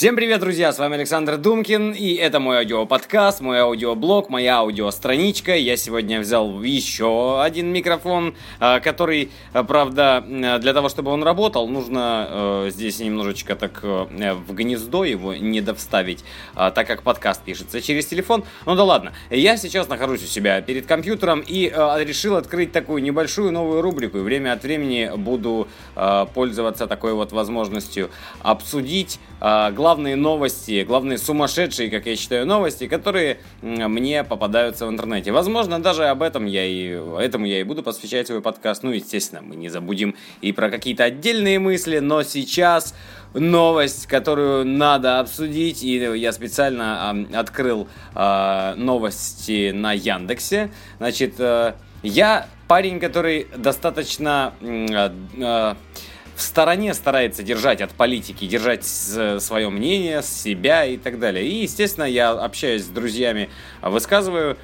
Всем привет, друзья! С вами Александр Думкин, и это мой аудиоподкаст, мой аудиоблог, моя аудиостраничка. Я сегодня взял еще один микрофон, а, который, а, правда, для того, чтобы он работал, нужно э, здесь немножечко так э, в гнездо его не довставить, а, так как подкаст пишется через телефон. Ну да ладно, я сейчас нахожусь у себя перед компьютером и э, решил открыть такую небольшую новую рубрику, и время от времени буду пользоваться такой вот возможностью обсудить главное главные новости, главные сумасшедшие, как я считаю, новости, которые мне попадаются в интернете. Возможно, даже об этом я и этому я и буду посвящать свой подкаст. Ну, естественно, мы не забудем и про какие-то отдельные мысли, но сейчас новость, которую надо обсудить, и я специально э, открыл э, новости на Яндексе. Значит, э, я парень, который достаточно э, э, в стороне старается держать от политики, держать свое мнение, себя и так далее. И, естественно, я общаюсь с друзьями, высказываю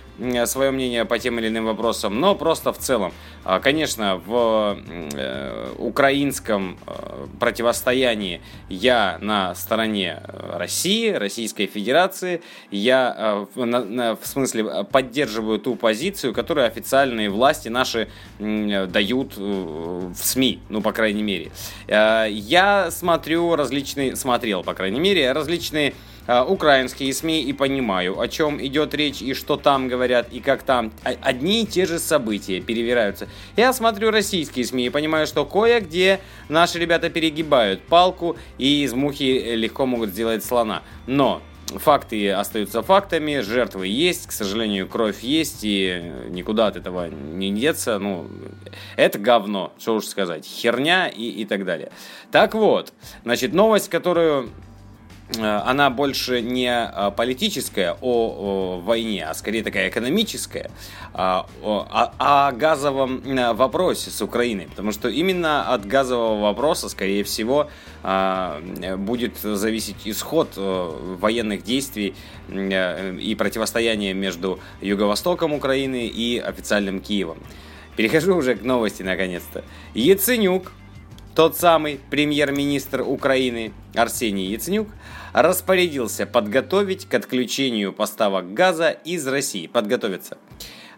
свое мнение по тем или иным вопросам, но просто в целом. А, конечно, в э, украинском э, противостоянии я на стороне России, Российской Федерации. Я, э, в смысле, поддерживаю ту позицию, которую официальные власти наши дают в СМИ, ну, по крайней мере. Я смотрю различные, смотрел, по крайней мере, различные Э, украинские СМИ и понимаю, о чем идет речь и что там говорят и как там. Одни и те же события перевираются. Я смотрю российские СМИ и понимаю, что кое-где наши ребята перегибают палку и из мухи легко могут сделать слона. Но факты остаются фактами, жертвы есть, к сожалению, кровь есть, и никуда от этого не деться. Ну, это говно, что уж сказать, херня и, и так далее. Так вот, значит, новость, которую Э, она больше не э, политическая о, войне, а скорее такая экономическая, а, о, о газовом э, вопросе с Украиной. Потому что именно от газового вопроса, скорее всего, будет зависеть исход военных действий и противостояния между юго-востоком Украины и официальным Киевом. Перехожу уже к новости наконец-то. Яценюк, тот самый премьер-министр Украины Арсений Яценюк, распорядился подготовить к отключению поставок газа из России. Подготовиться.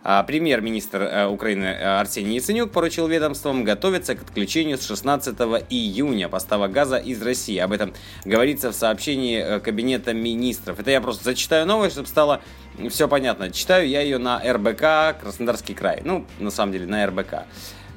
А премьер-министр э, Украины э, Арсений Яценюк поручил ведомствам готовиться к отключению с 16 июня поставок газа из России. Об этом говорится в сообщении э, Кабинета министров. Это я просто зачитаю новость, чтобы стало все понятно. Читаю я ее на РБК Краснодарский край. Ну, на самом деле, на РБК.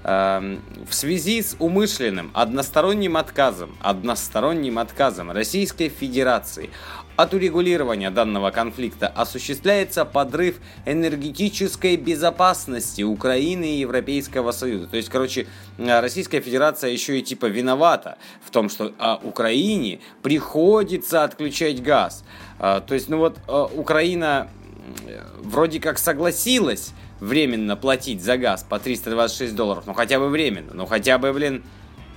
Эм, в связи с умышленным односторонним отказом, односторонним отказом Российской Федерации от урегулирования данного конфликта осуществляется подрыв энергетической безопасности Украины и Европейского Союза. То есть, короче, Российская Федерация еще и типа виновата в том, что а, Украине приходится отключать газ. А, то есть, ну вот, а, Украина вроде как согласилась временно платить за газ по 326 долларов, ну хотя бы временно, ну хотя бы, блин.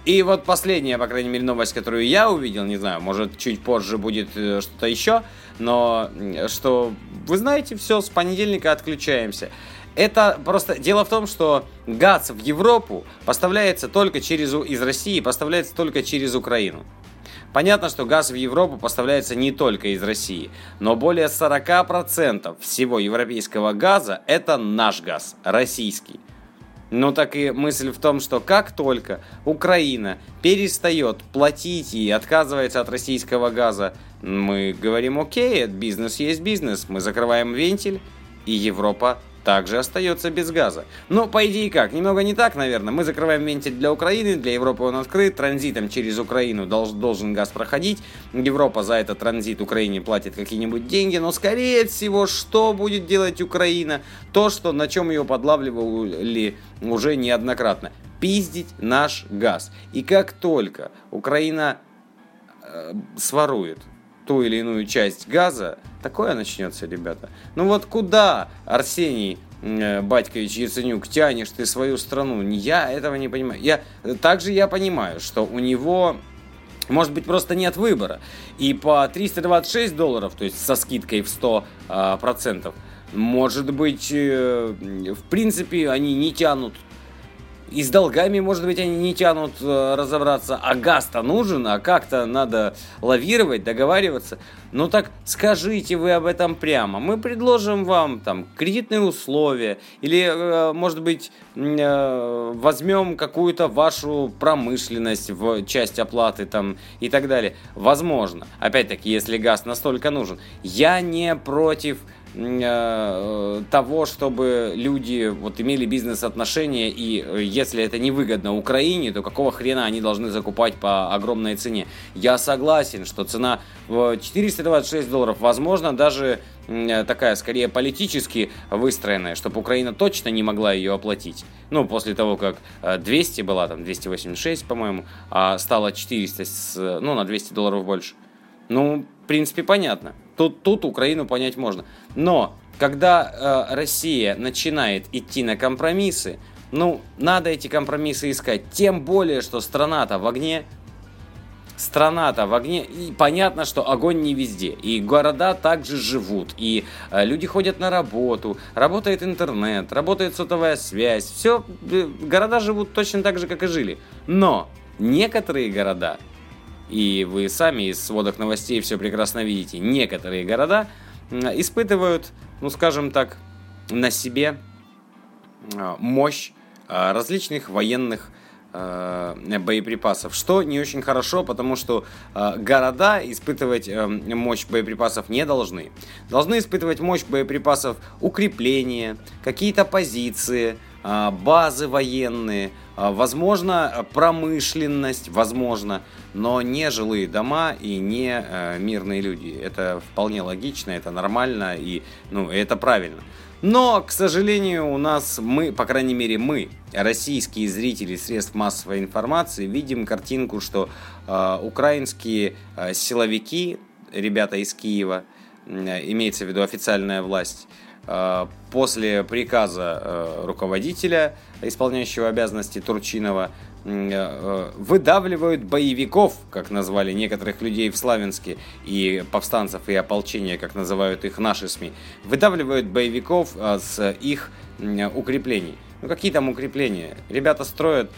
И вот последняя, по крайней мере, новость, которую я увидел, не знаю, может чуть позже будет э, что-то еще, но что, вы знаете, все, с понедельника отключаемся. Это просто дело в том, что газ в Европу поставляется только через из России, поставляется только через Украину. Понятно, что газ в Европу поставляется не только из России, но более 40% всего европейского газа – это наш газ, российский. Ну так и мысль в том, что как только Украина перестает платить и отказывается от российского газа, мы говорим, окей, бизнес есть бизнес, мы закрываем вентиль, и Европа также остается без газа. Но, по идее, как? Немного не так, наверное. Мы закрываем вентиль для Украины, для Европы он открыт, транзитом через Украину должен, должен газ проходить. Европа за этот транзит Украине платит какие-нибудь деньги, но, скорее всего, что будет делать Украина? То, что на чем ее подлавливали уже неоднократно. Пиздить наш газ. И как только Украина э, сворует ту или иную часть газа, такое начнется, ребята. Ну вот куда, Арсений э, Батькович Яценюк, тянешь ты свою страну? Я этого не понимаю. Я, также я понимаю, что у него может быть, просто нет выбора. И по 326 долларов, то есть со скидкой в 100%, а, может быть, э, в принципе, они не тянут и с долгами, может быть, они не тянут э, разобраться, а газ-то нужен, а как-то надо лавировать, договариваться. Ну так скажите вы об этом прямо. Мы предложим вам там кредитные условия или, э, может быть, э, возьмем какую-то вашу промышленность в часть оплаты там и так далее. Возможно. Опять-таки, если газ настолько нужен. Я не против того, чтобы люди вот имели бизнес-отношения, и э, если это невыгодно Украине, то какого хрена они должны закупать по огромной цене? Я согласен, что цена в 426 долларов, возможно, даже э, такая, скорее, политически выстроенная, чтобы Украина точно не могла ее оплатить. Ну, после того, как 200 была, там, 286, по-моему, а стало 400, с, ну, на 200 долларов больше. Ну, в принципе, понятно. Тут, тут Украину понять можно. Но когда э, Россия начинает идти на компромиссы, ну, надо эти компромиссы искать. Тем более, что страна-то в огне. Страна-то в огне. И понятно, что огонь не везде. И города также живут. И э, люди ходят на работу. Работает интернет, работает сотовая связь. Все, э, города живут точно так же, как и жили. Но некоторые города и вы сами из сводок новостей все прекрасно видите, некоторые города испытывают, ну скажем так, на себе а, мощь а, различных военных а, боеприпасов, что не очень хорошо, потому что города испытывать мощь боеприпасов не должны. Должны испытывать мощь боеприпасов укрепления, какие-то позиции, базы военные, возможно, промышленность, возможно, но не жилые дома и не э, мирные люди. Это вполне логично, это нормально и ну, это правильно. Но, к сожалению, у нас мы, по крайней мере мы, российские зрители средств массовой информации, видим картинку, что э, украинские э, силовики, ребята из Киева, э, имеется в виду официальная власть, после приказа э, руководителя, исполняющего обязанности Турчинова, Э, э, выдавливают боевиков, как назвали некоторых людей в Славянске, и повстанцев, и ополчения, как называют их наши СМИ, выдавливают боевиков э, с их укреплений. Ну какие там укрепления? Ребята строят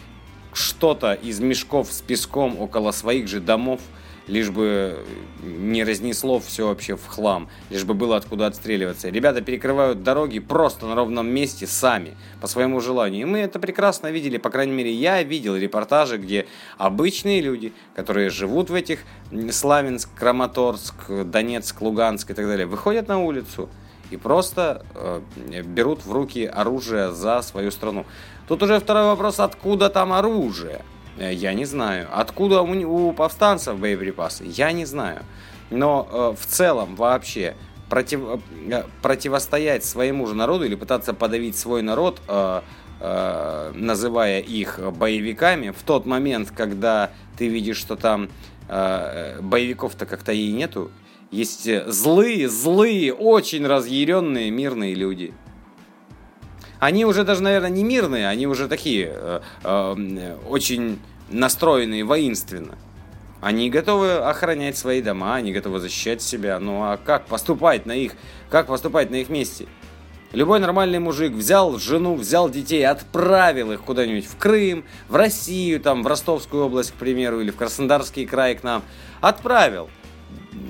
что-то из мешков с песком около своих же домов, лишь бы не разнесло все вообще в хлам, лишь бы было откуда отстреливаться. Ребята перекрывают дороги просто на ровном месте сами, по своему желанию. И мы это прекрасно видели, по крайней мере, я видел репортажи, где обычные люди, которые живут в этих Славянск, Краматорск, Донецк, Луганск и так далее, выходят на улицу и просто э, берут в руки оружие за свою страну. Тут уже второй вопрос, откуда там оружие? Э, я не знаю. Откуда у, у повстанцев боеприпасы? Я не знаю. Но э, в целом вообще против, э, противостоять своему же народу или пытаться подавить свой народ, э, э, называя их боевиками, в тот момент, когда ты видишь, что там э, боевиков-то как-то и нету, есть злые, злые, очень разъяренные мирные люди. Они уже даже, наверное, не мирные, они уже такие э, э, очень настроенные воинственно. Они готовы охранять свои дома, они готовы защищать себя. Ну а как поступать на их, как поступать на их месте? Любой нормальный мужик взял жену, взял детей, отправил их куда-нибудь в Крым, в Россию, там, в Ростовскую область, к примеру, или в Краснодарский край к нам. Отправил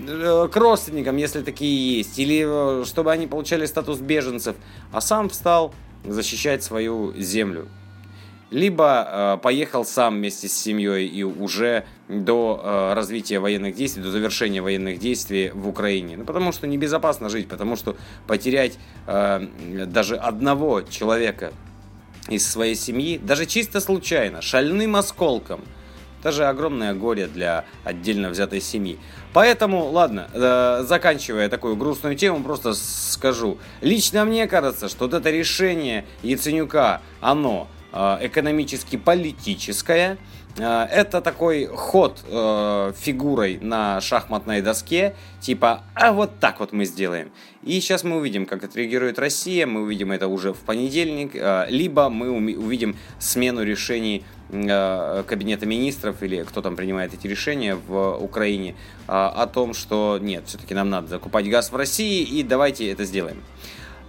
э, к родственникам, если такие есть, или э, чтобы они получали статус беженцев, а сам встал защищать свою землю. Либо э, поехал сам вместе с семьей и уже до э, развития военных действий, до завершения военных действий в Украине. Ну, потому что небезопасно жить, потому что потерять э, даже одного человека из своей семьи, даже чисто случайно, шальным осколком, это же огромное горе для отдельно взятой семьи. Поэтому, ладно, э, заканчивая такую грустную тему, просто скажу. Лично мне кажется, что вот это решение Яценюка, оно э, экономически-политическое, э, это такой ход э, фигурой на шахматной доске, типа, а вот так вот мы сделаем. И сейчас мы увидим, как отреагирует Россия, мы увидим это уже в понедельник, э, либо мы увидим смену решений Э, кабинета министров или кто там принимает эти решения в Украине э, о том, что нет, все-таки нам надо закупать газ в России и давайте это сделаем.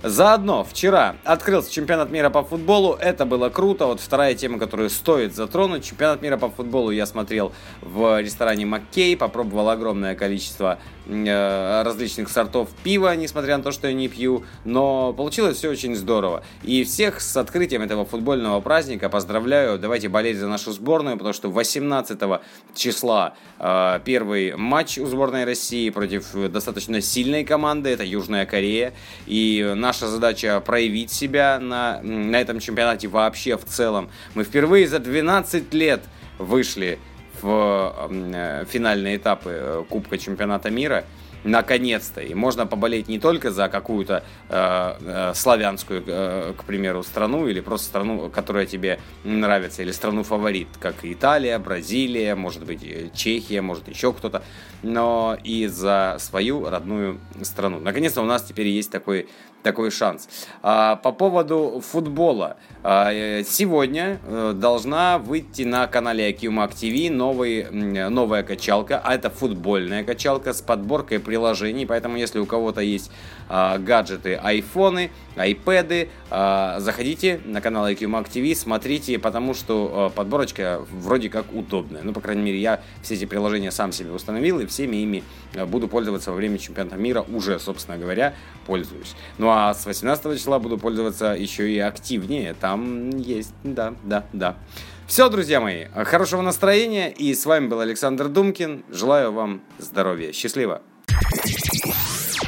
Заодно вчера открылся чемпионат мира по футболу. Это было круто. Вот вторая тема, которую стоит затронуть. Чемпионат мира по футболу я смотрел в ресторане Маккей. Попробовал огромное количество различных сортов пива, несмотря на то, что я не пью. Но получилось все очень здорово. И всех с открытием этого футбольного праздника поздравляю. Давайте болеть за нашу сборную, потому что 18 числа э, первый матч у сборной России против достаточно сильной команды. Это Южная Корея. И наша задача проявить себя на, на этом чемпионате вообще в целом. Мы впервые за 12 лет вышли в э, финальные этапы э, Кубка чемпионата мира наконец-то. И можно поболеть не только за какую-то э, э, славянскую, э, к примеру, страну, или просто страну, которая тебе нравится, или страну фаворит, как Италия, Бразилия, может быть, э, Чехия, может, еще кто-то, но и за свою родную страну. Наконец-то у нас теперь есть такой такой шанс. А, по поводу футбола. А, э, сегодня должна выйти на канале Акимак ТВ новый, новая качалка, а это футбольная качалка с подборкой приложений, поэтому если у кого-то есть а, гаджеты, айфоны, айпэды, а, заходите на канал IQMac TV, смотрите, потому что а, подборочка вроде как удобная. Ну, по крайней мере, я все эти приложения сам себе установил и всеми ими буду пользоваться во время чемпионата мира уже, собственно говоря, пользуюсь. Ну, а с 18 числа буду пользоваться еще и активнее. Там есть, да, да, да. Все, друзья мои, хорошего настроения. И с вами был Александр Думкин. Желаю вам здоровья. Счастливо.